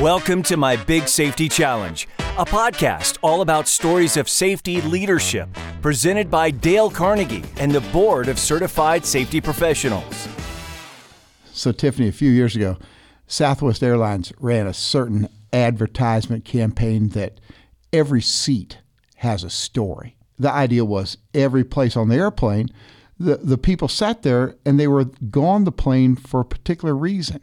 Welcome to My Big Safety Challenge, a podcast all about stories of safety leadership, presented by Dale Carnegie and the Board of Certified Safety Professionals. So, Tiffany, a few years ago, Southwest Airlines ran a certain advertisement campaign that every seat has a story. The idea was every place on the airplane, the, the people sat there and they were gone the plane for a particular reason.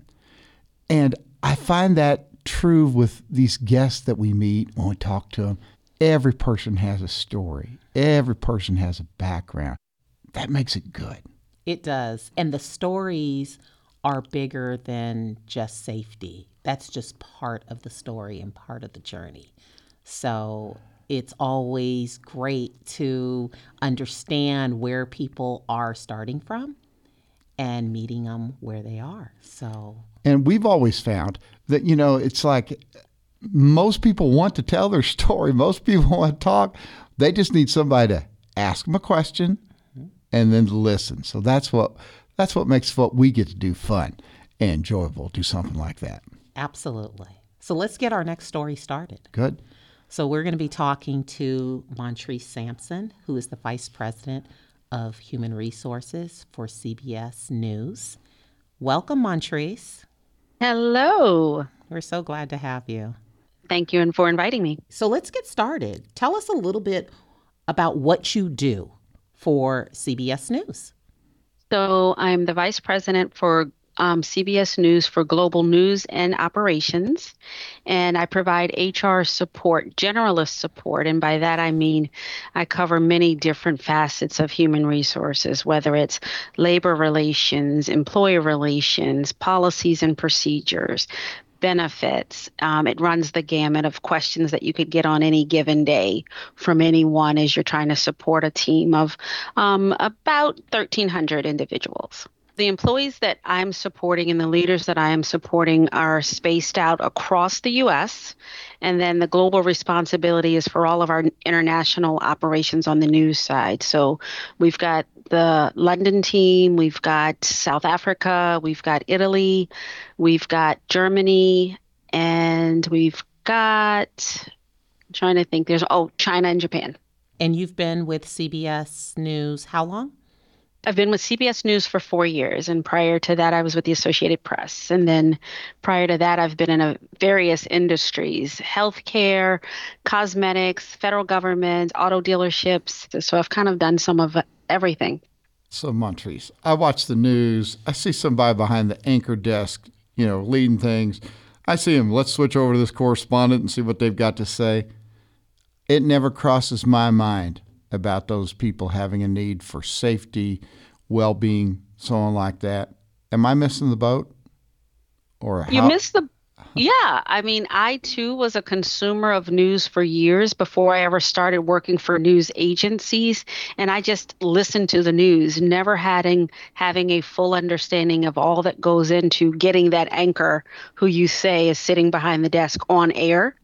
And I find that true with these guests that we meet when we talk to them. Every person has a story, every person has a background. That makes it good. It does. And the stories are bigger than just safety. That's just part of the story and part of the journey. So it's always great to understand where people are starting from and meeting them where they are. So and we've always found that, you know, it's like most people want to tell their story, most people want to talk. They just need somebody to ask them a question and then to listen. So that's what that's what makes what we get to do fun and enjoyable. Do something like that. Absolutely. So let's get our next story started. Good. So we're going to be talking to Montrese Sampson, who is the Vice President of Human Resources for CBS News. Welcome, Montrese. Hello. We're so glad to have you. Thank you and for inviting me. So let's get started. Tell us a little bit about what you do for CBS News. So I'm the vice president for um, CBS News for global news and operations. And I provide HR support, generalist support. And by that, I mean I cover many different facets of human resources, whether it's labor relations, employer relations, policies and procedures, benefits. Um, it runs the gamut of questions that you could get on any given day from anyone as you're trying to support a team of um, about 1,300 individuals the employees that I'm supporting and the leaders that I am supporting are spaced out across the U.S. And then the global responsibility is for all of our international operations on the news side. So we've got the London team, we've got South Africa, we've got Italy, we've got Germany, and we've got, I'm trying to think, there's, oh, China and Japan. And you've been with CBS News how long? I've been with CBS News for four years, and prior to that, I was with the Associated Press. And then prior to that, I've been in a various industries healthcare, cosmetics, federal government, auto dealerships. So I've kind of done some of everything. So, Montrese, I watch the news. I see somebody behind the anchor desk, you know, leading things. I see him. Let's switch over to this correspondent and see what they've got to say. It never crosses my mind about those people having a need for safety, well being, so on like that. Am I missing the boat? Or how? you missed the yeah, I mean, I too was a consumer of news for years before I ever started working for news agencies, and I just listened to the news, never having having a full understanding of all that goes into getting that anchor who you say is sitting behind the desk on air,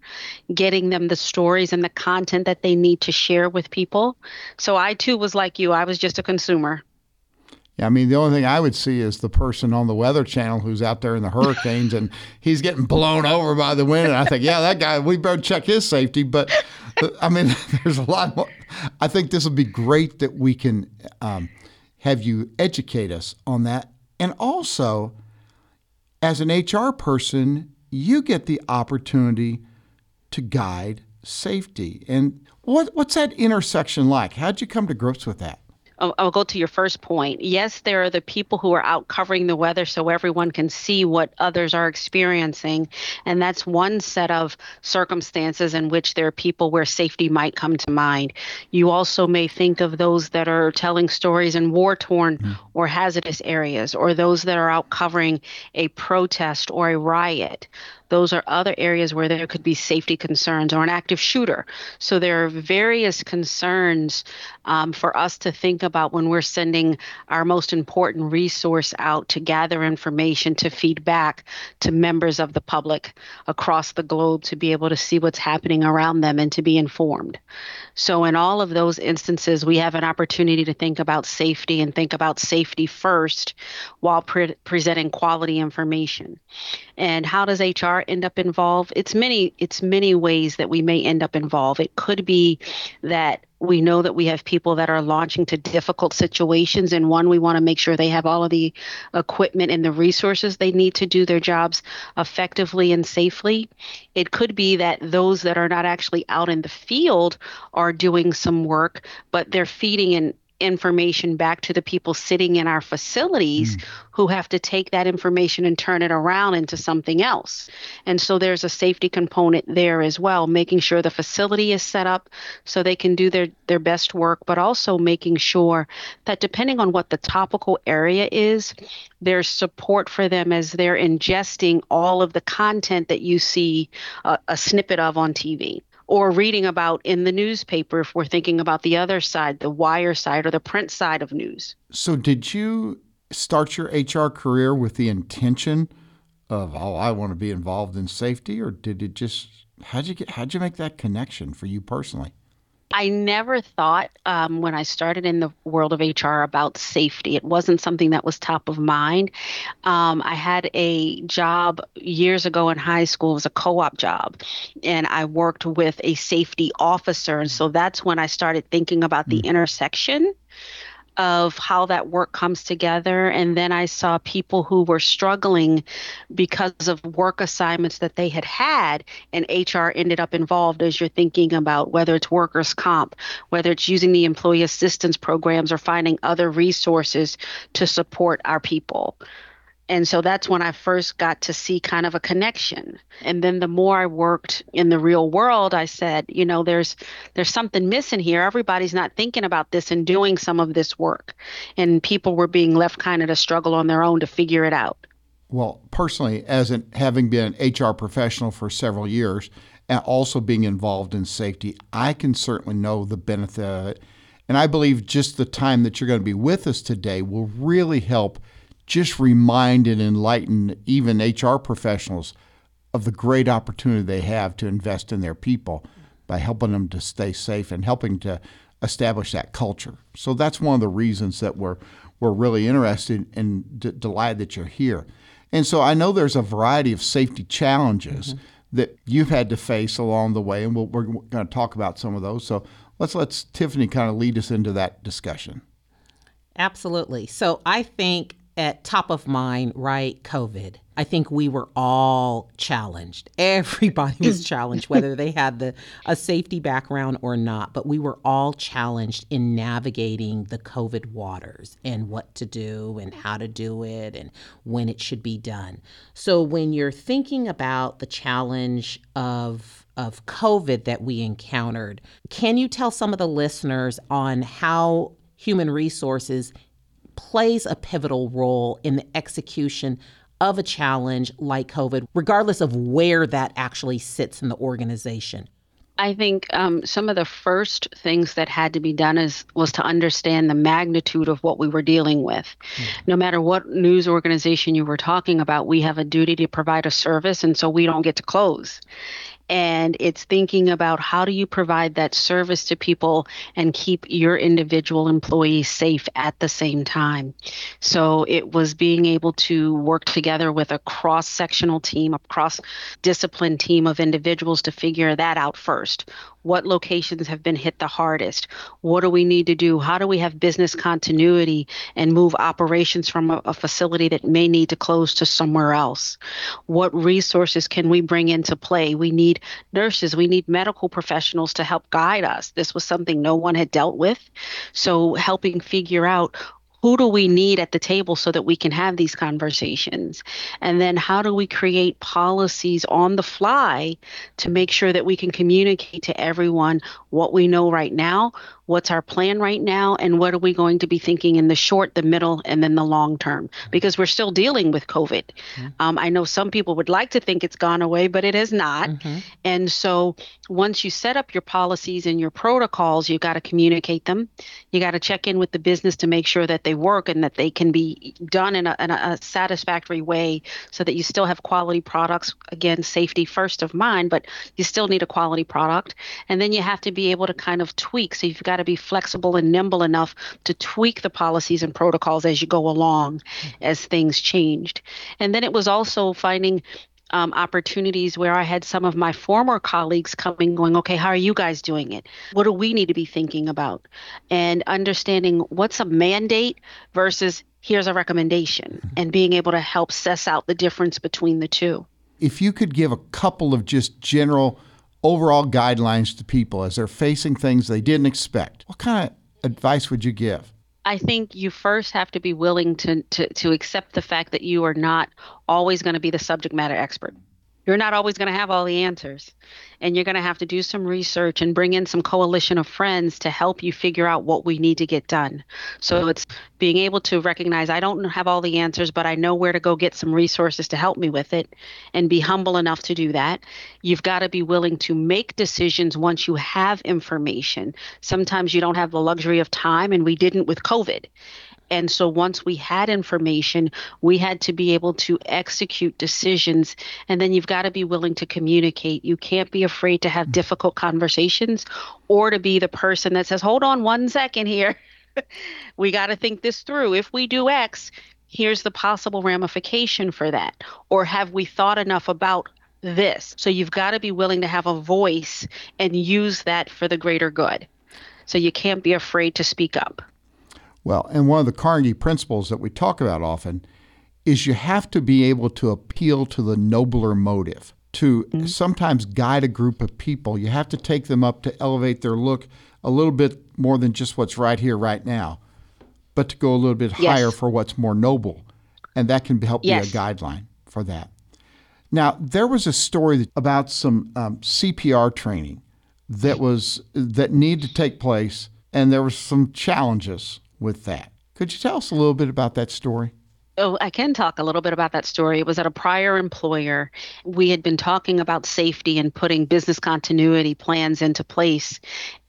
getting them the stories and the content that they need to share with people. So I too was like you, I was just a consumer. Yeah, I mean, the only thing I would see is the person on the Weather Channel who's out there in the hurricanes and he's getting blown over by the wind. And I think, yeah, that guy, we better check his safety. But I mean, there's a lot more. I think this would be great that we can um, have you educate us on that. And also, as an HR person, you get the opportunity to guide safety. And what, what's that intersection like? How'd you come to grips with that? I'll, go to your first point. Yes, there are the people who are out covering the weather so everyone can see what others are experiencing. And that's one set of circumstances in which there are people where safety might come to mind. You also may think of those that are telling stories in war torn mm. or hazardous areas, or those that are out covering a protest or a riot those are other areas where there could be safety concerns or an active shooter. So there are various concerns um, for us to think about when we're sending our most important resource out to gather information, to feed back to members of the public across the globe to be able to see what's happening around them and to be informed. So, in all of those instances, we have an opportunity to think about safety and think about safety first while pre- presenting quality information. And how does HR end up involved? It's many it's many ways that we may end up involved. It could be that we know that we have people that are launching to difficult situations and one we want to make sure they have all of the equipment and the resources they need to do their jobs effectively and safely. It could be that those that are not actually out in the field are doing some work but they're feeding in information back to the people sitting in our facilities mm. who have to take that information and turn it around into something else. And so there's a safety component there as well, making sure the facility is set up so they can do their, their best work, but also making sure that depending on what the topical area is, there's support for them as they're ingesting all of the content that you see a, a snippet of on TV or reading about in the newspaper if we're thinking about the other side, the wire side or the print side of news. So, did you start your HR career with the intention of, oh, I want to be involved in safety, or did it just, how'd you get, how'd you make that connection for you personally? I never thought um, when I started in the world of HR about safety. It wasn't something that was top of mind. Um, I had a job years ago in high school, it was a co op job, and I worked with a safety officer. And so that's when I started thinking about the mm. intersection of how that work comes together. And then I saw people who were struggling because of work assignments that they had had, and HR ended up involved as you're thinking about whether it's workers' comp, whether it's using the employee assistance programs or finding other resources to support our people. And so that's when I first got to see kind of a connection. And then the more I worked in the real world, I said, you know, there's there's something missing here. Everybody's not thinking about this and doing some of this work. And people were being left kind of to struggle on their own to figure it out. Well, personally, as an, having been an HR professional for several years and also being involved in safety, I can certainly know the benefit of it. And I believe just the time that you're going to be with us today will really help just remind and enlighten even HR professionals of the great opportunity they have to invest in their people by helping them to stay safe and helping to establish that culture. So that's one of the reasons that we're we're really interested and d- delighted that you're here. And so I know there's a variety of safety challenges mm-hmm. that you've had to face along the way, and we we are going to talk about some of those. So let's let Tiffany kind of lead us into that discussion. Absolutely. So I think at top of mind, right? COVID. I think we were all challenged. Everybody was challenged, whether they had the a safety background or not. But we were all challenged in navigating the COVID waters and what to do and how to do it and when it should be done. So when you're thinking about the challenge of of COVID that we encountered, can you tell some of the listeners on how human resources plays a pivotal role in the execution of a challenge like COVID, regardless of where that actually sits in the organization? I think um, some of the first things that had to be done is was to understand the magnitude of what we were dealing with. Mm-hmm. No matter what news organization you were talking about, we have a duty to provide a service, and so we don't get to close and it's thinking about how do you provide that service to people and keep your individual employees safe at the same time. So it was being able to work together with a cross sectional team, a cross discipline team of individuals to figure that out first. What locations have been hit the hardest? What do we need to do? How do we have business continuity and move operations from a, a facility that may need to close to somewhere else? What resources can we bring into play? We need nurses, we need medical professionals to help guide us. This was something no one had dealt with. So, helping figure out who do we need at the table so that we can have these conversations? And then how do we create policies on the fly to make sure that we can communicate to everyone what we know right now, what's our plan right now and what are we going to be thinking in the short the middle and then the long term? Because we're still dealing with covid. Mm-hmm. um, i know some people would like to think it's gone away but it has not. Mm-hmm. and so once you set up your policies and your protocols you've got to communicate them. You got to check in with the business to make sure that they work and that they can be done in a, in a satisfactory way so that you still have quality products. Again safety first of mind but you still need a quality product. And then you have to be able to kind of tweak. So you've got got to be flexible and nimble enough to tweak the policies and protocols as you go along as things changed. And then it was also finding um, opportunities where I had some of my former colleagues coming, going, okay, how are you guys doing it? What do we need to be thinking about? And understanding what's a mandate versus here's a recommendation and being able to help suss out the difference between the two. If you could give a couple of just general overall guidelines to people as they're facing things they didn't expect, what kind of advice would you give? I think you first have to be willing to, to, to accept the fact that you are not always going to be the subject matter expert. You're not always going to have all the answers. And you're going to have to do some research and bring in some coalition of friends to help you figure out what we need to get done. So it's being able to recognize I don't have all the answers, but I know where to go get some resources to help me with it and be humble enough to do that. You've got to be willing to make decisions once you have information. Sometimes you don't have the luxury of time, and we didn't with COVID. And so once we had information, we had to be able to execute decisions. And then you've got to be willing to communicate. You can't be afraid to have mm. difficult conversations or to be the person that says, hold on one second here. we got to think this through. If we do X, here's the possible ramification for that. Or have we thought enough about this? So you've got to be willing to have a voice and use that for the greater good. So you can't be afraid to speak up. Well, and one of the Carnegie principles that we talk about often is you have to be able to appeal to the nobler motive, to mm-hmm. sometimes guide a group of people. You have to take them up to elevate their look a little bit more than just what's right here, right now, but to go a little bit yes. higher for what's more noble. And that can help yes. be a guideline for that. Now, there was a story about some um, CPR training that was that needed to take place, and there were some challenges with that. Could you tell us a little bit about that story? Oh, I can talk a little bit about that story. It was at a prior employer. We had been talking about safety and putting business continuity plans into place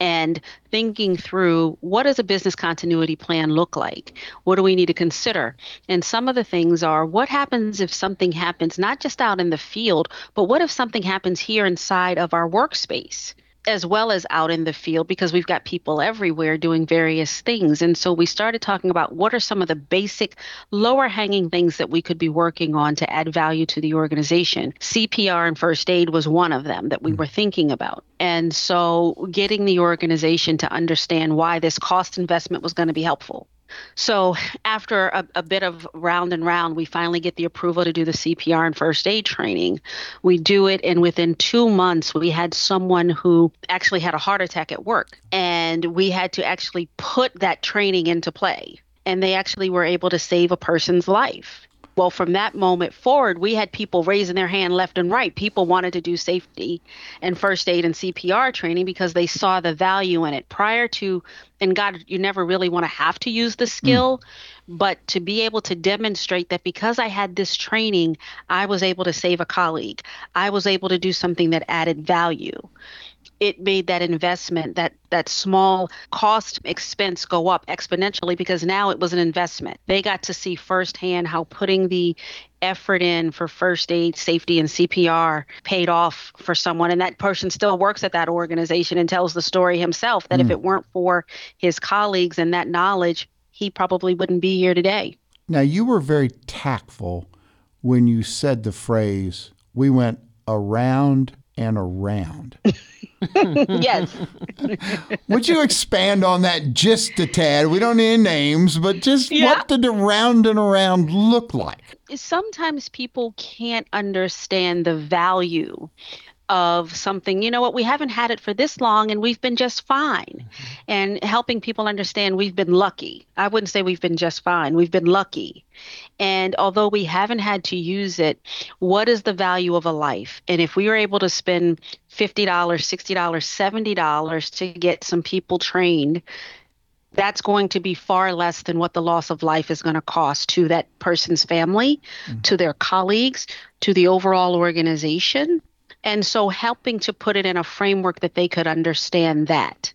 and thinking through what does a business continuity plan look like? What do we need to consider? And some of the things are what happens if something happens not just out in the field, but what if something happens here inside of our workspace? As well as out in the field because we've got people everywhere doing various things. And so we started talking about what are some of the basic lower hanging things that we could be working on to add value to the organization. CPR and first aid was one of them that we mm. were thinking about. And so getting the organization to understand why this cost investment was going to be helpful. So after a, a, bit of round and round, we finally get the approval to do the CPR and first aid training. We do it, and within two months, we had someone who actually had a heart attack at work, and we had to actually put that training into play. And they actually were able to save a person's life. Well, from that moment forward, we had people raising their hand left and right. People wanted to do safety and first aid and CPR training because they saw the value in it. Prior to, and God, you never really want to have to use the skill, mm. but to be able to demonstrate that because I had this training, I was able to save a colleague. I was able to do something that added value it made that investment, that that small cost expense go up exponentially because now it was an investment. They got to see firsthand how putting the effort in for first aid, safety, and CPR paid off for someone. And that person still works at that organization and tells the story himself that mm. if it weren't for his colleagues and that knowledge, he probably wouldn't be here today. Now, you were very tactful when you said the phrase, we went around and around. yes. Would you expand on that just a tad? We don't need names, but just yeah. what did around and around look like? Sometimes people can't understand the value of something you know what we haven't had it for this long and we've been just fine mm-hmm. and helping people understand we've been lucky i wouldn't say we've been just fine we've been lucky and although we haven't had to use it what is the value of a life and if we were able to spend $50 $60 $70 to get some people trained that's going to be far less than what the loss of life is going to cost to that person's family, mm-hmm. to their colleagues, to the overall organization. And so helping to put it in a framework that they could understand that.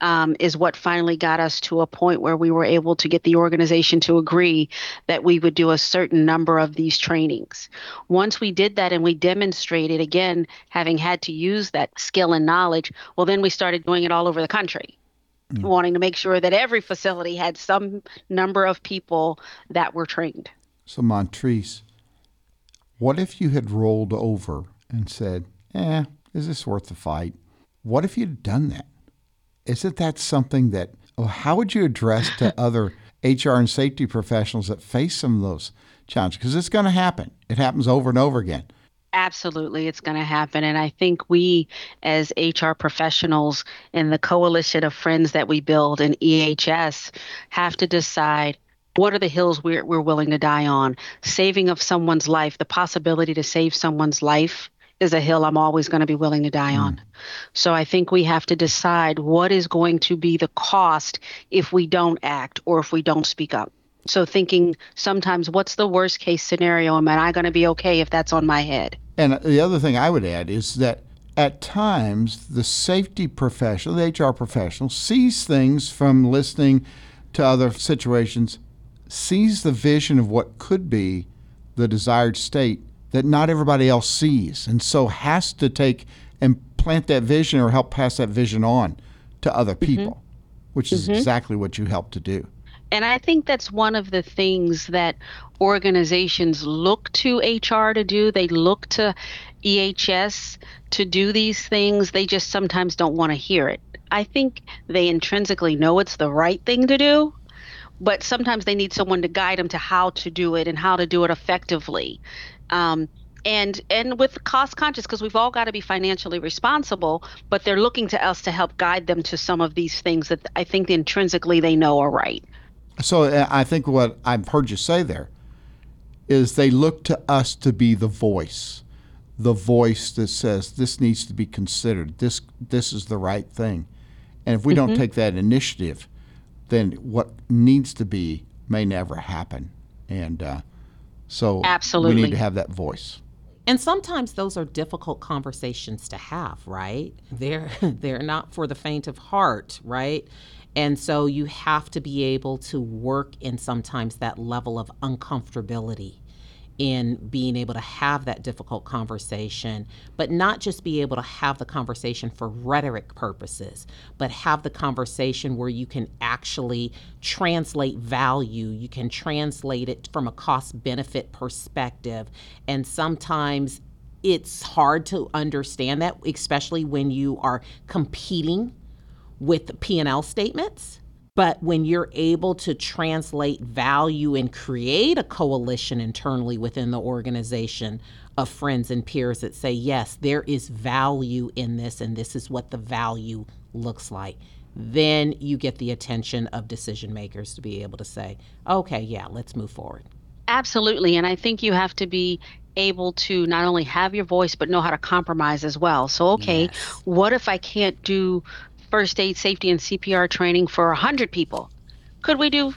Um, is what finally got us to a point where we were able to get the organization to agree that we would do a certain number of these trainings. Once we did that and we demonstrated, again, having had to use that skill and knowledge, well, then we started doing it all over the country. Mm. Wanting to make sure that every facility had some number of people that were trained. So, Montrese, What if you had rolled over and said, eh, is this worth the fight? What if you'd done that? Isn't that something that, oh, how would you address to other HR and safety professionals that face some of those challenges? Because it's going to happen. It happens over and over again. Absolutely, it's going to happen. And I think we, as HR professionals in the coalition of friends that we build in EHS, have to decide what are the hills we're, we're willing to die on. Saving of someone's life, the possibility to save someone's life is a hill I'm always going to be willing to die mm. on. So I think we have to decide what is going to be the cost if we don't act or if we don't speak up. So thinking sometimes, what's the worst case scenario? Am I going to be okay if that's on my head? And the other thing I would add is that at times the safety professional, the HR professional, sees things from listening to other situations, sees the vision of what could be the desired state that not everybody else sees, and so has to take and plant that vision or help pass that vision on to other mm-hmm. people, mm-hmm. which is mm-hmm. exactly what you help to do. And I think that's one of the things that organizations look to HR to do. They look to EHS to do these things. They just sometimes don't want to hear it. I think they intrinsically know it's the right thing to do, but sometimes they need someone to guide them to how to do it and how to do it effectively. Um, and and with cost conscious because we've all got to be financially responsible but they're looking to us to help guide them to some of these things that i think intrinsically they know are right so uh, I think what I've heard you say there is they look to us to be the voice, the voice that says this needs to be considered. This this is the right thing, and if we mm-hmm. don't take that initiative, then what needs to be may never happen. And uh, so Absolutely. we need to have that voice. And sometimes those are difficult conversations to have, right? They're they're not for the faint of heart, right? And so you have to be able to work in sometimes that level of uncomfortability in being able to have that difficult conversation, but not just be able to have the conversation for rhetoric purposes, but have the conversation where you can actually translate value, you can translate it from a cost benefit perspective. And sometimes it's hard to understand that, especially when you are competing with P&L statements. But when you're able to translate value and create a coalition internally within the organization of friends and peers that say, yes, there is value in this, and this is what the value looks like, then you get the attention of decision makers to be able to say, okay, yeah, let's move forward. Absolutely. And I think you have to be able to not only have your voice, but know how to compromise as well. So, okay, yes. what if I can't do first aid, safety, and CPR training for 100 people? Could we do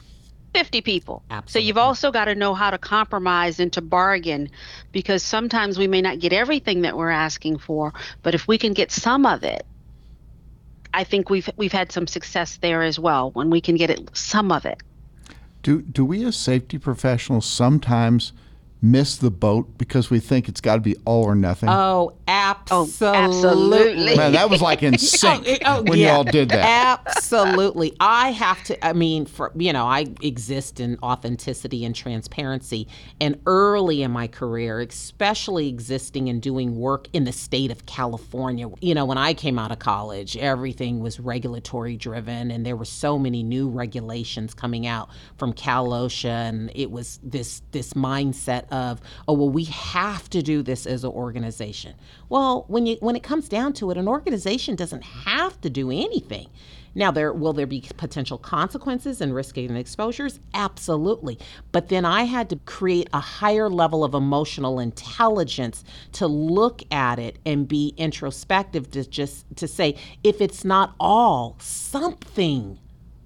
50 people? Absolutely. So you've also got to know how to compromise and to bargain because sometimes we may not get everything that we're asking for, but if we can get some of it, I think we've we've had some success there as well when we can get it some of it. Do do we as safety professionals sometimes miss the boat because we think it's got to be all or nothing? Oh, absolutely. Oh, absolutely. Man, that was like in oh, sync oh, oh, when yeah. y'all did that. Absolutely. I have to, I mean, for, you know, I exist in authenticity and transparency. And early in my career, especially existing and doing work in the state of California, you know, when I came out of college, everything was regulatory driven and there were so many new regulations coming out from Cal OSHA. And it was this, this mindset of, oh, well, we have to do this as an organization. Well, when you when it comes down to it, an organization doesn't have to do anything. Now, there will there be potential consequences and risk and exposures? Absolutely. But then I had to create a higher level of emotional intelligence to look at it and be introspective to just to say if it's not all, something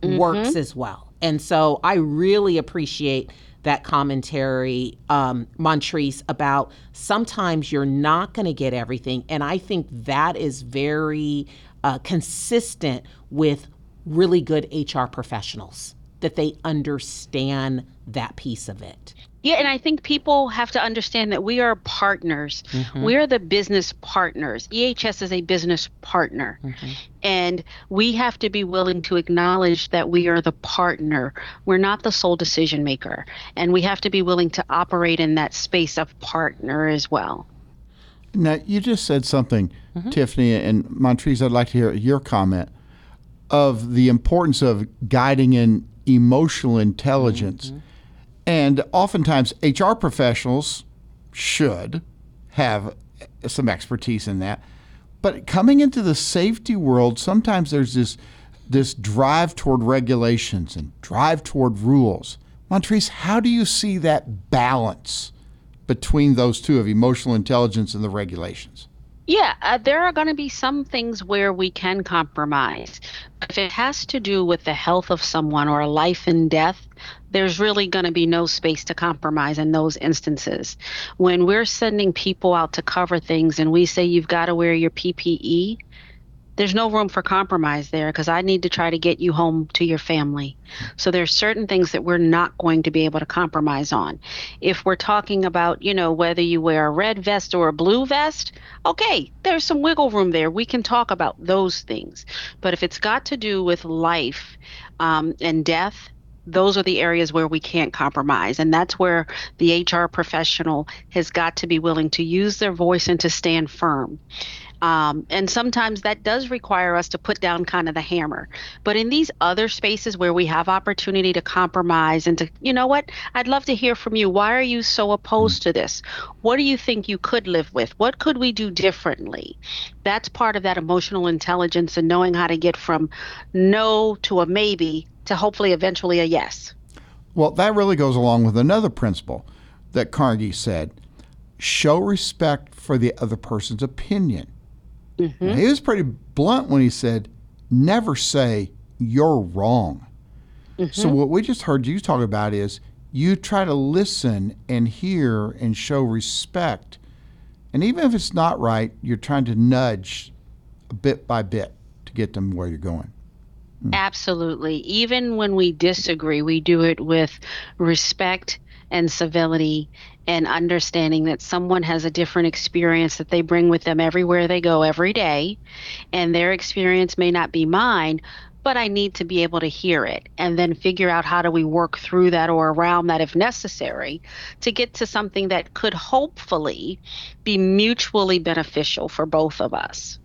mm-hmm. works as well. And so I really appreciate that commentary, um, Montrese, about sometimes you're not going to get everything. And I think that is very uh, consistent with really good HR professionals, that they understand that piece of it. Yeah, and I think people have to understand that we are partners. Mm-hmm. We are the business partners. EHS is a business partner. Mm-hmm. And we have to be willing to acknowledge that we are the partner. We're not the sole decision maker. And we have to be willing to operate in that space of partner as well. Now, you just said something, mm-hmm. Tiffany and Montrese, I'd like to hear your comment of the importance of guiding in emotional intelligence. Mm-hmm. And oftentimes, HR professionals should have some expertise in that. But coming into the safety world, sometimes there's this this drive toward regulations and drive toward rules. Montrese, how do you see that balance between those two of emotional intelligence and the regulations? Yeah, uh, there are going to be some things where we can compromise. If it has to do with the health of someone or life and death, there's really going to be no space to compromise in those instances. When we're sending people out to cover things and we say you've got to wear your PPE, there's no room for compromise there because I need to try to get you home to your family. So there's certain things that we're not going to be able to compromise on. If we're talking about, you know, whether you wear a red vest or a blue vest, okay, there's some wiggle room there. We can talk about those things. But if it's got to do with life um, and death, those are the areas where we can't compromise. And that's where the HR professional has got to be willing to use their voice and to stand firm. Um, and sometimes that does require us to put down kind of the hammer. But in these other spaces where we have opportunity to compromise and to, you know what, I'd love to hear from you. Why are you so opposed to this? What do you think you could live with? What could we do differently? That's part of that emotional intelligence and knowing how to get from no to a maybe to hopefully eventually a yes. Well, that really goes along with another principle that Carnegie said show respect for the other person's opinion. Mm-hmm. He was pretty blunt when he said, never say you're wrong. Mm-hmm. So, what we just heard you talk about is you try to listen and hear and show respect. And even if it's not right, you're trying to nudge a bit by bit to get them where you're going. Mm. Absolutely. Even when we disagree, we do it with respect and civility and understanding that someone has a different experience that they bring with them everywhere they go every day and their experience may not be mine but I need to be able to hear it and then figure out how do we work through that or around that if necessary to get to something that could hopefully be mutually beneficial for both of us.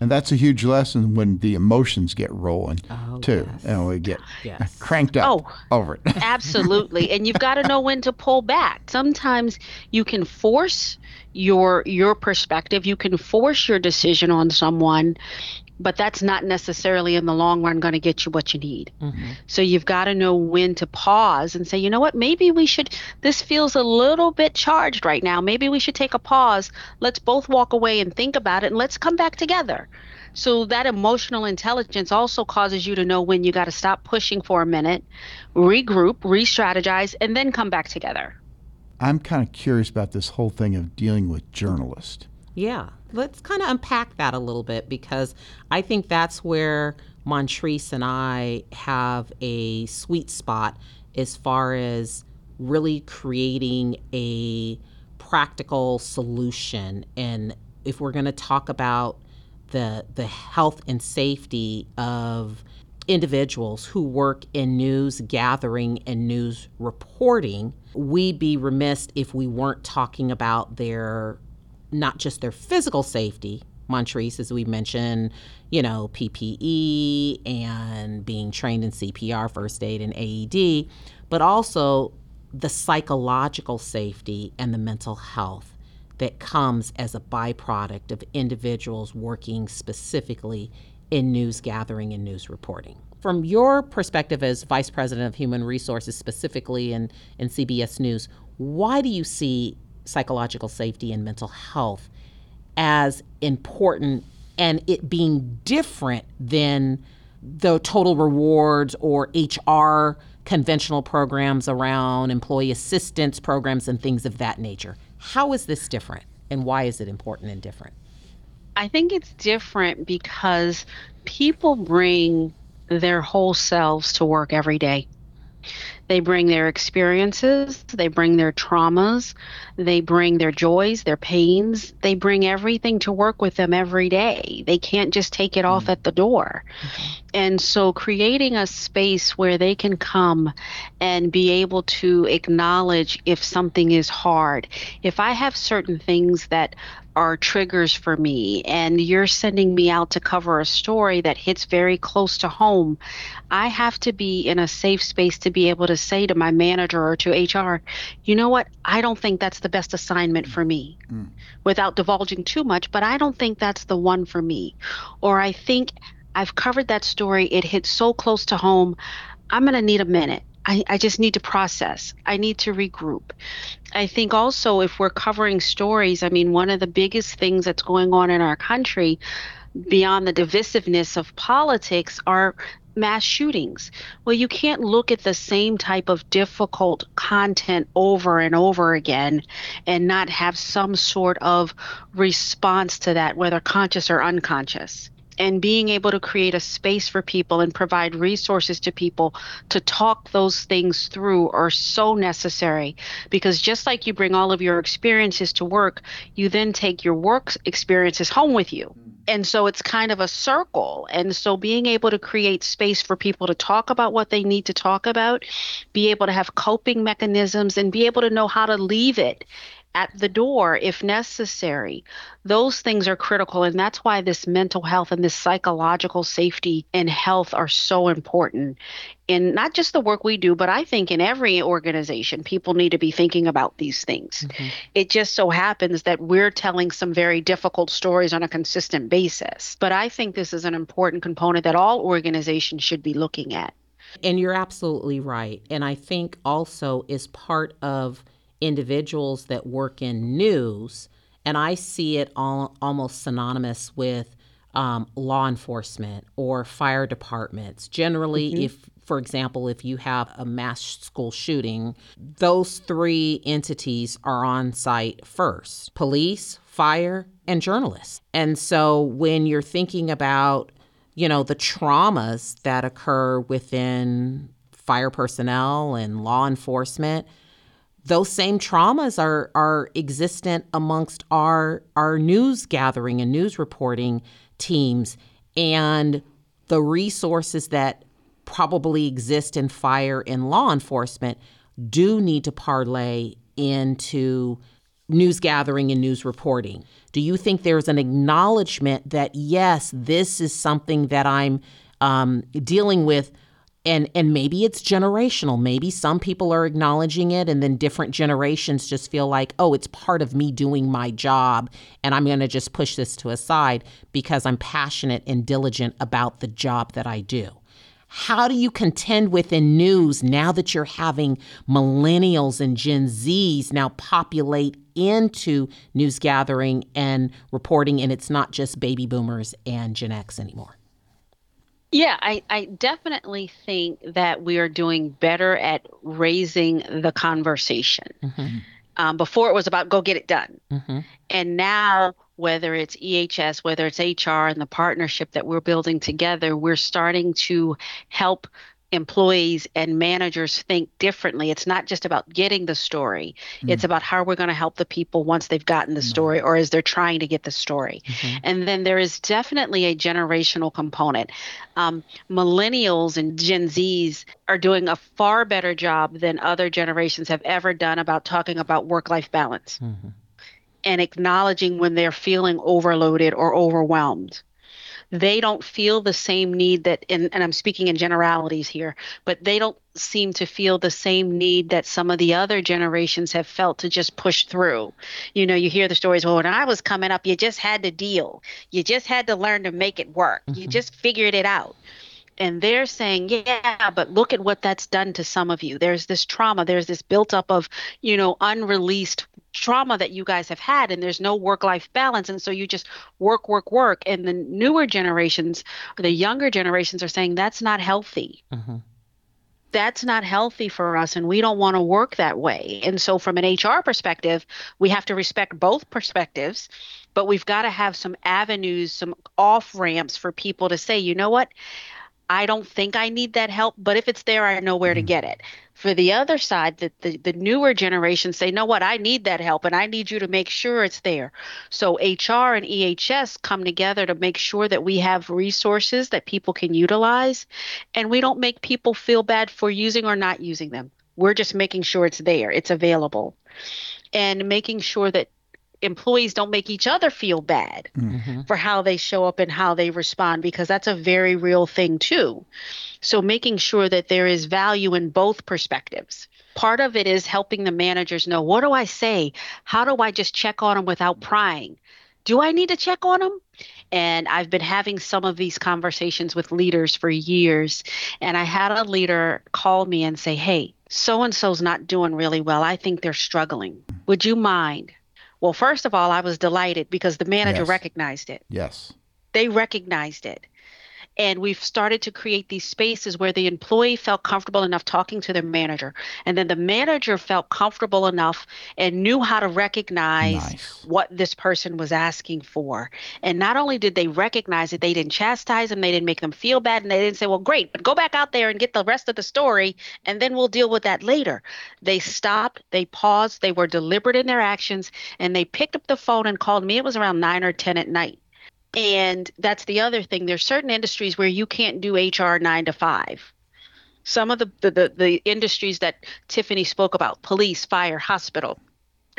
And that's a huge lesson when the emotions get rolling oh, too. Yes. And we get yes. cranked up oh, over it. absolutely. And you've got to know when to pull back. Sometimes you can force your your perspective, you can force your decision on someone but that's not necessarily in the long run going to get you what you need. Mm-hmm. So you've got to know when to pause and say, you know what, maybe we should, this feels a little bit charged right now. Maybe we should take a pause. Let's both walk away and think about it and let's come back together. So that emotional intelligence also causes you to know when you got to stop pushing for a minute, regroup, re strategize, and then come back together. I'm kind of curious about this whole thing of dealing with journalists. Yeah let's kind of unpack that a little bit because I think that's where Montrese and I have a sweet spot as far as really creating a practical solution. And if we're going to talk about the the health and safety of individuals who work in news gathering and news reporting, we'd be remiss if we weren't talking about their not just their physical safety, Montrese, as we mentioned, you know, PPE and being trained in CPR, first aid, and AED, but also the psychological safety and the mental health that comes as a byproduct of individuals working specifically in news gathering and news reporting. From your perspective as Vice President of Human Resources, specifically in, in CBS News, why do you see psychological safety and mental health as important and it being different than the total rewards or HR conventional programs around employee assistance programs and things of that nature. How is this different and why is it important and different? I think it's different because people bring their whole selves to work every day They bring their experiences, they bring their traumas, they bring their joys, their pains, they bring everything to work with them every day. They can't just take it off mm. at the door. And so creating a space where they can come and be able to acknowledge if something is hard. If I have certain things that are triggers for me and you're sending me out to cover a story that hits very close to home, I have to be in a safe space to be able to say to my manager or to HR, you know what? I don't think that's the best assignment for me mm. without divulging too much, but I don't think that's the one for me. Or I think I've covered that story, it hits so close to home. I'm going to need a minute. I, I just need to process. I need to regroup. I think also if we're covering stories, I mean, one of the biggest things that's going on in our country beyond the divisiveness of politics are mass shootings. Well, you can't look at the same type of difficult content over and over again and not have some sort of response to that, whether conscious or unconscious and being able to create a space for people and provide resources to people to talk those things through are so necessary because just like you bring all of your experiences to work, you then take your work experiences home with you. And so it's kind of a circle. And so being able to create space for people to talk about what they need to talk about, be able to have coping mechanisms, and be able to know how to leave it at the door if necessary. Those things are critical. And that's why this mental health and this psychological safety and health are so important in not just the work we do, but I think in every organization, people need to be thinking about these things. Mm-hmm. It just so happens that we're telling some very difficult stories on a consistent basis. But I think this is an important component that all organizations should be looking at. And you're absolutely right. And I think also is part of individuals that work in news, and I see it all, almost synonymous with um, law enforcement or fire departments. Generally, mm-hmm. if, for example, if you have a mass school shooting, those three entities are on site first police, fire, and journalists. And so when you're thinking about, you know, the traumas that occur within fire personnel and law enforcement, those same traumas are are existent amongst our our news gathering and news reporting teams and the resources that probably exist in fire and law enforcement do need to parlay into news gathering and news reporting. Do you think there's an acknowledgement that yes, this is something that I'm um, dealing with and and maybe it's generational. Maybe some people are acknowledging it and then different generations just feel like oh it's part of me doing my job and i'm going to just push this to a side because i'm passionate and diligent about the job that i do. How do you contend within news now that you're having millennials and gen z's now populate into news gathering and reporting and it's not just baby boomers and gen x anymore yeah, I, I definitely think that we are doing better at raising the conversation. Mm-hmm. Um, before it was about go get it done. Mm-hmm. And now, whether it's EHS, whether it's HR and the partnership that we're building together, we're starting to help employees and managers think differently. It's not just about getting the story, mm. it's about how we're going to help the people once they've gotten the story or as they're trying to get the story. Mm-hmm. And then there is definitely a generational component. Um, millennials and Gen Zs are doing a far better job than other generations have ever done about talking about work life balance. Mm-hmm. And acknowledging when they're feeling overloaded or overwhelmed they don't feel the same need that and, and i'm speaking in generalities here but they don't seem to feel the same need that some of the other generations have felt to just push through. You know you hear the stories well when i was coming up you just had to deal. You just had to learn to make it work. Mm-hmm. you just figured it out. And they're saying yeah but look at what that's done to some of you. There's this trauma. There's this built up of you know unreleased trauma that you guys have had and there's no work life balance and so you just work work work and the newer generations the younger generations are saying that's not healthy. Mm-hmm. that's not healthy for us and we don't want to work that way. And so from an hr perspective we have to respect both perspectives but we've got to have some avenues some off ramps for people to say you know what I don't think I need that help, but if it's there, I know where to mm-hmm. get it. For the other side, the, the, the newer generation say, know what, I need that help and I need you to make sure it's there. So HR and EHS come together to make sure that we have resources that people can utilize and we don't make people feel bad for using or not using them. We're just making sure it's there, it's available, and making sure that employees don't make each other feel bad Mm-hmm. for how they show up and how they respond because that's a very real thing too. So making sure that there is value in both perspectives. Part of it is helping the managers know what do I say? How do I just check on them without prying? Do I need to check on them? And I've been having some of these conversations with leaders for years. And I had a leader call me and say, Hey, so and so's not doing really well. I think they're struggling. Would you mind? Well, first of all, I was delighted because the manager Yes. recognized it Yes. they recognized it. And we've started to create these spaces where the employee felt comfortable enough talking to their manager. And then the manager felt comfortable enough and knew how to recognize Nice. what this person was asking for. And not only did they recognize it, they didn't chastise them, they didn't make them feel bad, and they didn't say, well, great, but go back out there and get the rest of the story, and then we'll deal with that later. They stopped, they paused, they were deliberate in their actions, and they picked up the phone and called me. It was around nine or 10 at night. And that's the other thing. There's certain industries where you can't do HR nine to five. Some of the, the, the, the industries that Tiffany spoke about, police, fire, hospital,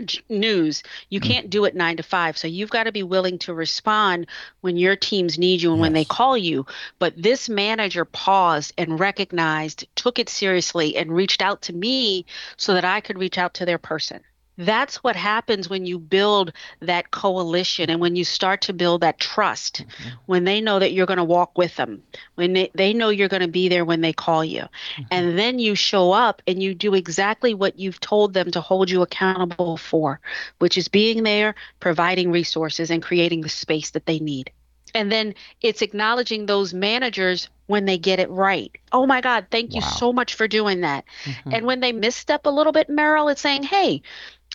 j- news, you mm. can't do it nine to five. So you've got to be willing to respond when your teams need you and when they call you. But this manager paused and recognized, took it seriously, and reached out to me so that I could reach out to their person. That's what happens when you build that coalition and when you start to build that trust, mm-hmm. when they know that you're going to walk with them, when they, they know you're going to be there when they call you. Mm-hmm. And then you show up and you do exactly what you've told them to hold you accountable for, which is being there, providing resources, and creating the space that they need. And then it's acknowledging those managers when they get it right. Oh my God, thank you Wow. so much for doing that. Mm-hmm. And when they misstep a little bit, Merle, it's saying, hey,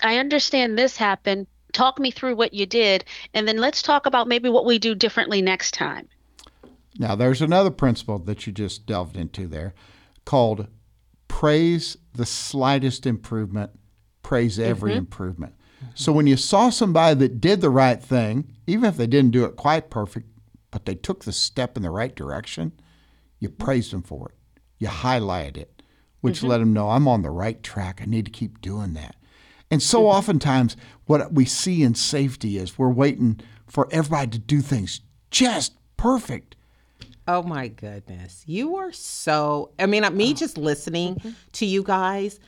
I understand this happened. Talk me through what you did. And then let's talk about maybe what we do differently next time. Now, there's another principle that you just delved into there called praise the slightest improvement, praise every improvement. So when you saw somebody that did the right thing, even if they didn't do it quite perfect, but they took the step in the right direction, you praised them for it. You highlighted it, which mm-hmm. let them know I'm on the right track. I need to keep doing that. And so mm-hmm. oftentimes, what we see in safety is we're waiting for everybody to do things just perfect. Oh my goodness. You are so, I mean, me oh. just listening mm-hmm. to you guys,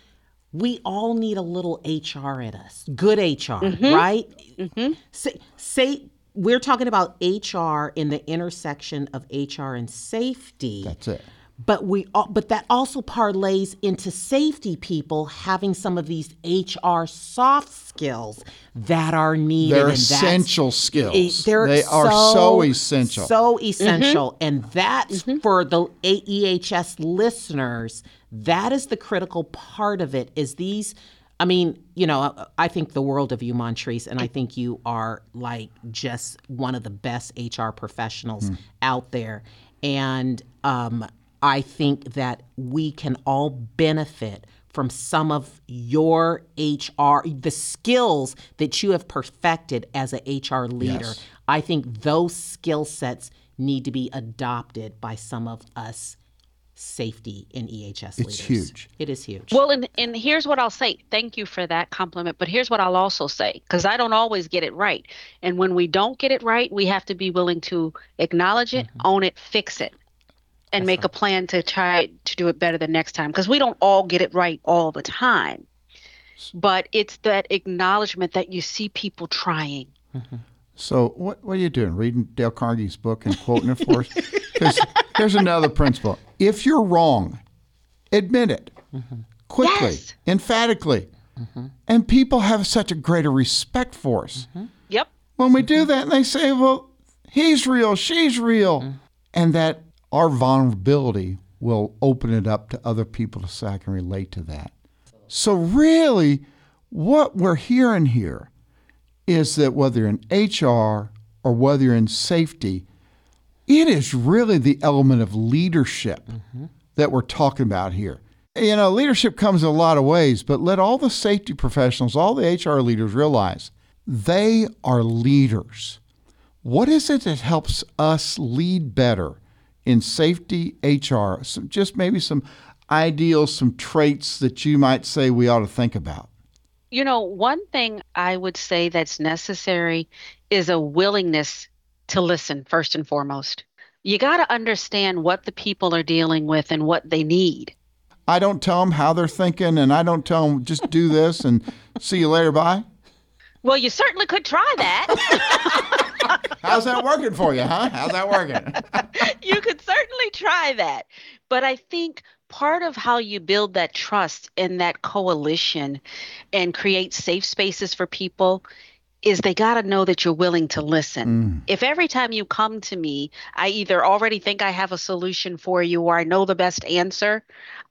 we all need a little HR in us. Good HR, mm-hmm. right? Mm-hmm. Say, say, we're talking about HR in the intersection of HR and safety. That's it. But we al- but that also parlays into safety people having some of these HR soft skills that are needed. They're essential skills. They're they are so essential. So essential. Mm-hmm. And that's for the AEHS listeners, that is the critical part of it is these I mean, you know, I- I think the world of you, Montrese, and I think you are like just one of the best HR professionals out there. And um, I think that we can all benefit from some of your HR, the skills that you have perfected as a HR leader. Yes. I think those skill sets need to be adopted by some of us safety in EHS leaders. huge. It is huge. Well, and, and here's what I'll say. Thank you for that compliment. But here's what I'll also say because I don't always get it right. And when we don't get it right, we have to be willing to acknowledge it, mm-hmm. own it, fix it, and make a plan to try to do it better the next time because we don't all get it right all the time. But it's that acknowledgement that you see people trying. Mm-hmm. So what what are you doing? Reading Dale Carnegie's book and quoting it for us? Because here's another principle: if you're wrong, admit it quickly, Yes. emphatically, and people have such a greater respect for us mm-hmm. Yep. when we do that. And they say, "Well, he's real, she's real," mm-hmm. and that our vulnerability will open it up to other people to say, "I can relate to that." So really, what we're hearing here is that whether you're in HR or whether you're in safety, it is really the element of leadership that we're talking about here. You know, leadership comes in a lot of ways, but let all the safety professionals, all the HR leaders realize they are leaders. What is it that helps us lead better in safety HR? Some, just maybe some ideals, some traits that you might say we ought to think about. You know, one thing I would say that's necessary is a willingness to listen first and foremost. You got to understand what the people are dealing with and what they need. I don't tell them how they're thinking, and I don't tell them just do this and see you later. Bye. Well, you certainly could try that. How's that working for you, huh? How's that working? you could certainly try that. But I think part of how you build that trust and that coalition and create safe spaces for people is they got to know that you're willing to listen. Mm. If every time you come to me, I either already think I have a solution for you or I know the best answer,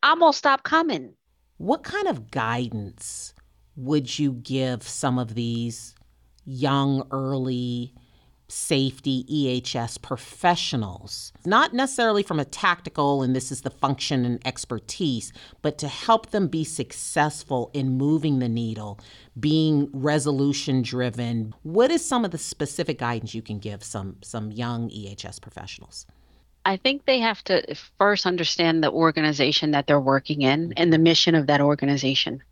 I'm going to stop coming. What kind of guidance would you give some of these young, early safety EHS professionals? Not necessarily from a tactical, and this is the function and expertise, but to help them be successful in moving the needle, being resolution driven. What is some of the specific guidance you can give some some young EHS professionals? I think they have to first understand the organization that they're working in and the mission of that organization.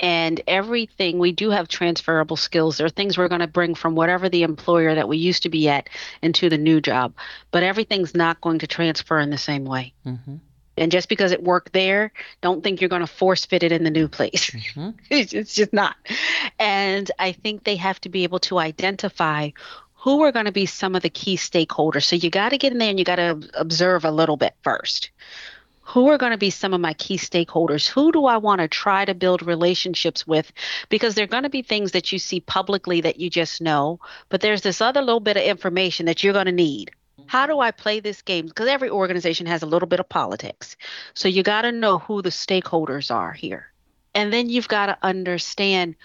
And everything, we do have transferable skills. There are things we're going to bring from whatever the employer that we used to be at into the new job. But everything's not going to transfer in the same way. Mm-hmm. And just because it worked there, don't think you're going to force fit it in the new place. Mm-hmm. it's, it's just not. And I think they have to be able to identify who are going to be some of the key stakeholders. So you got to get in there and you got to observe a little bit first. Who are going to be some of my key stakeholders? Who do I want to try to build relationships with? Because there are going to be things that you see publicly that you just know, but there's this other little bit of information that you're going to need. How do I play this game? Because every organization has a little bit of politics. So you got to know who the stakeholders are here. And then you've got to understand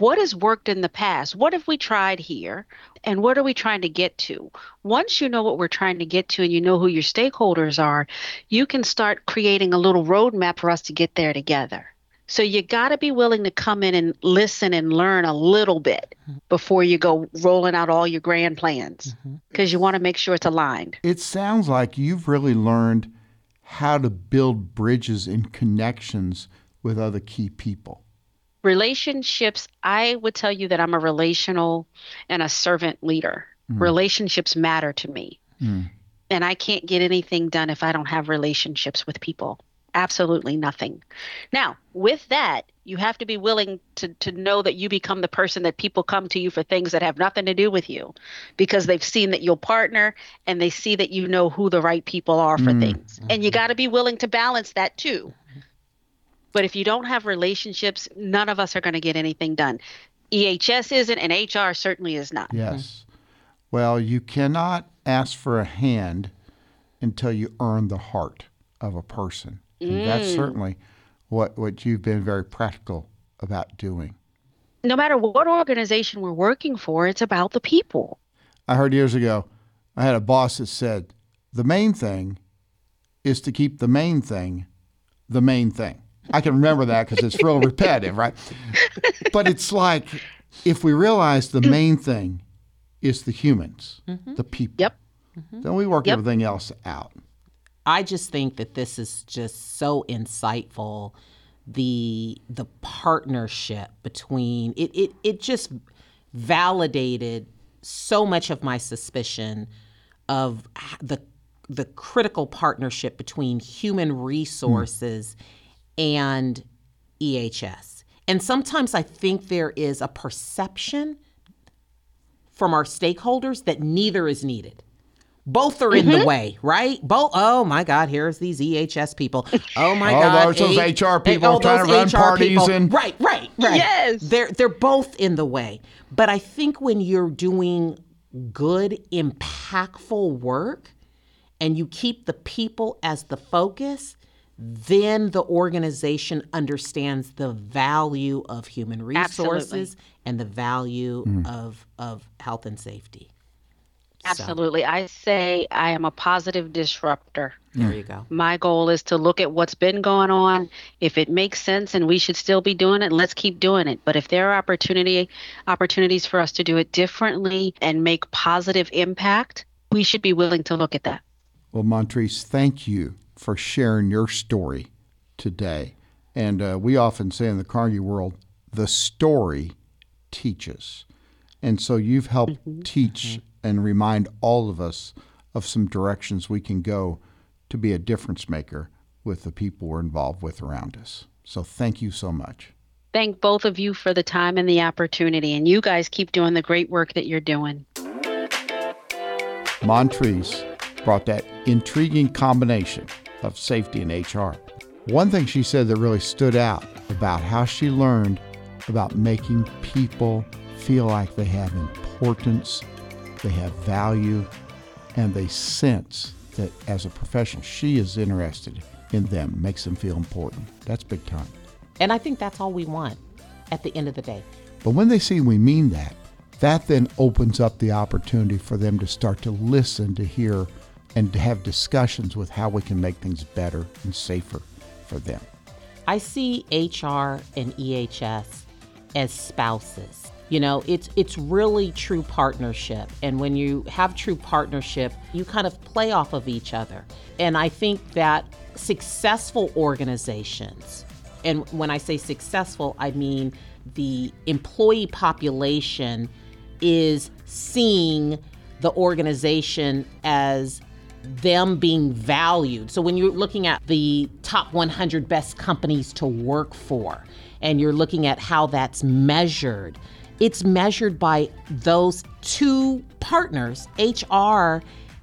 what has worked in the past? What have we tried here? And what are we trying to get to? Once you know what we're trying to get to and you know who your stakeholders are, you can start creating a little roadmap for us to get there together. So you got to be willing to come in and listen and learn a little bit mm-hmm. before you go rolling out all your grand plans mm-hmm. because you want to make sure it's aligned. It sounds like you've really learned how to build bridges and connections with other key people. Relationships i would tell you that i'm a relational and a servant leader. Mm. Relationships matter to me. Mm. And i can't get anything done if i don't have relationships with people. Absolutely nothing. Now with that you have to be willing to, to know that you become the person that people come to you for things that have nothing to do with you because they've seen that you'll partner and they see that you know who the right people are for mm. things. And you mm-hmm. got to be willing to balance that too but if you don't have relationships, none of us are going to get anything done. EHS isn't, and HR certainly is not. Yes. Mm-hmm. Well, you cannot ask for a hand until you earn the heart of a person. And that's mm. certainly what, what you've been very practical about doing. No matter what organization we're working for, it's about the people. I heard years ago, I had a boss that said, the main thing is to keep the main thing the main thing. I can remember that because it's real repetitive, right? But it's like if we realize the main thing is the humans, mm-hmm. the people, Yep. Mm-hmm. then we work Yep. everything else out. I just think that this is just so insightful. The the partnership between it it it just validated so much of my suspicion of the the critical partnership between human hmm. resources and EHS. And sometimes I think there is a perception from our stakeholders that neither is needed. Both are in the mm-hmm. way, right? Both. Oh my God! Here's these EHS people. Oh my Oh, God! those- those HR eh, people oh, trying to run HR parties people. and- right, right, right. Yes. they're they're both in the way. But I think when you're doing good, impactful work, and you keep the people as the focus, then the organization understands the value of human resources Absolutely. and the value mm. of of health and safety. Absolutely. I say I am a positive disruptor. There you go. My goal is to look at what's been going on. If it makes sense and we should still be doing it, let's keep doing it. But if there are opportunity opportunities for us to do it differently and make positive impact, we should be willing to look at that. Well, Montrese, thank you for sharing your story today. And uh, we often say in the Carnegie world, the story teaches. And so you've helped mm-hmm. teach mm-hmm. and remind all of us of some directions we can go to be a difference maker with the people we're involved with around us. So thank you so much. Thank both of you for the time and the opportunity. And you guys keep doing the great work that you're doing. Montrese brought that intriguing combination of safety and HR. One thing she said that really stood out about how she learned about making people feel like they have importance, they have value, and they sense that as a professional, she is interested in them, makes them feel important. That's big time. And I think that's all we want at the end of the day. But when they see we mean that, that then opens up the opportunity for them to start to listen, to hear, and have discussions with how we can make things better and safer for them. I see HR and EHS as spouses. You know, it's it's really true partnership. And when you have true partnership, you kind of play off of each other. And I think that successful organizations, and when I say successful, I mean the employee population is seeing the organization as them being valued. So when you're looking at the top 100 best companies to work for and you're looking at how that's measured, it's measured by those two partners, HR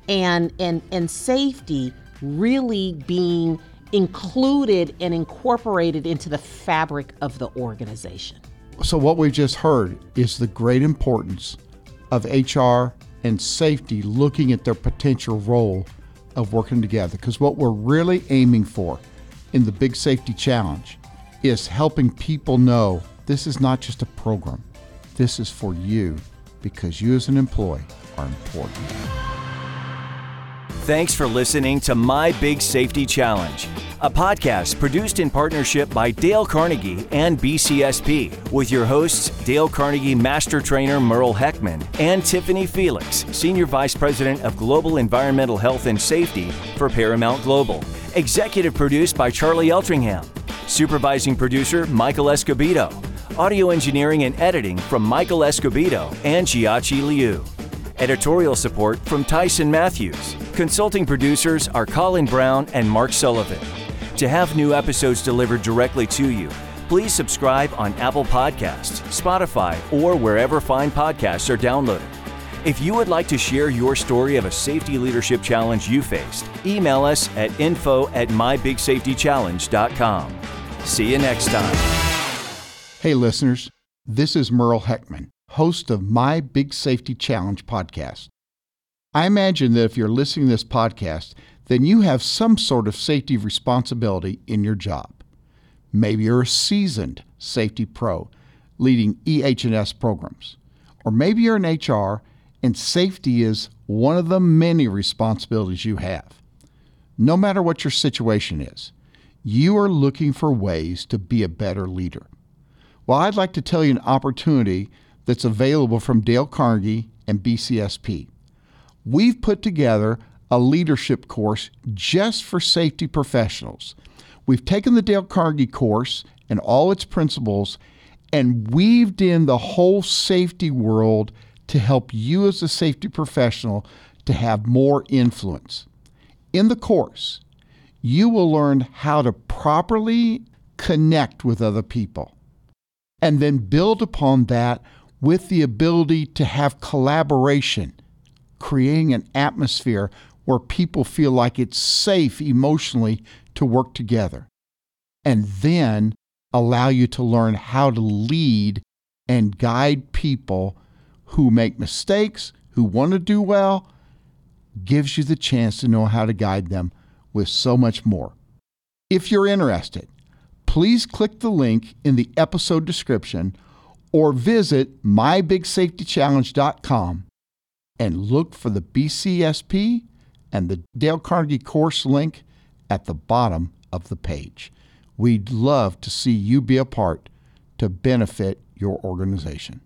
and and and safety really being included and incorporated into the fabric of the organization. So what we've just heard is the great importance of HR and safety looking at their potential role of working together. Because what we're really aiming for in the Big Safety Challenge is helping people know this is not just a program, this is for you because you as an employee are important. Thanks for listening to My Big Safety Challenge, a podcast produced in partnership by Dale Carnegie and BCSP, with your hosts Dale Carnegie Master Trainer Merle Heckman and Tiffany Felix, Senior Vice President of Global Environmental Health and Safety for Paramount Global. Executive produced by Charlie Eltringham. Supervising producer Michael Escobedo. Audio engineering and editing from Michael Escobedo and Chiachi Liu. Editorial support from Tyson Matthews. Consulting producers are Colin Brown and Mark Sullivan. To have new episodes delivered directly to you, please subscribe on Apple Podcasts, Spotify, or wherever fine podcasts are downloaded. If you would like to share your story of a safety leadership challenge you faced, email us at info at mybigsafetychallenge.com. See you next time. Hey, listeners, this is Merle Heckman host of My Big Safety Challenge podcast. I imagine that if you're listening to this podcast, then you have some sort of safety responsibility in your job. Maybe you're a seasoned safety pro leading EH&S programs. Or maybe you're an HR and safety is one of the many responsibilities you have. No matter what your situation is, you are looking for ways to be a better leader. Well, I'd like to tell you an opportunity that's available from Dale Carnegie and BCSP. We've put together a leadership course just for safety professionals. We've taken the Dale Carnegie course and all its principles and weaved in the whole safety world to help you as a safety professional to have more influence. In the course, you will learn how to properly connect with other people and then build upon that with the ability to have collaboration, creating an atmosphere where people feel like it's safe emotionally to work together. And then allow you to learn how to lead and guide people who make mistakes, who want to do well, gives you the chance to know how to guide them with so much more. If you're interested, please click the link in the episode description or visit mybigsafetychallenge.com and look for the BCSP and the Dale Carnegie course link at the bottom of the page. We'd love to see you be a part to benefit your organization.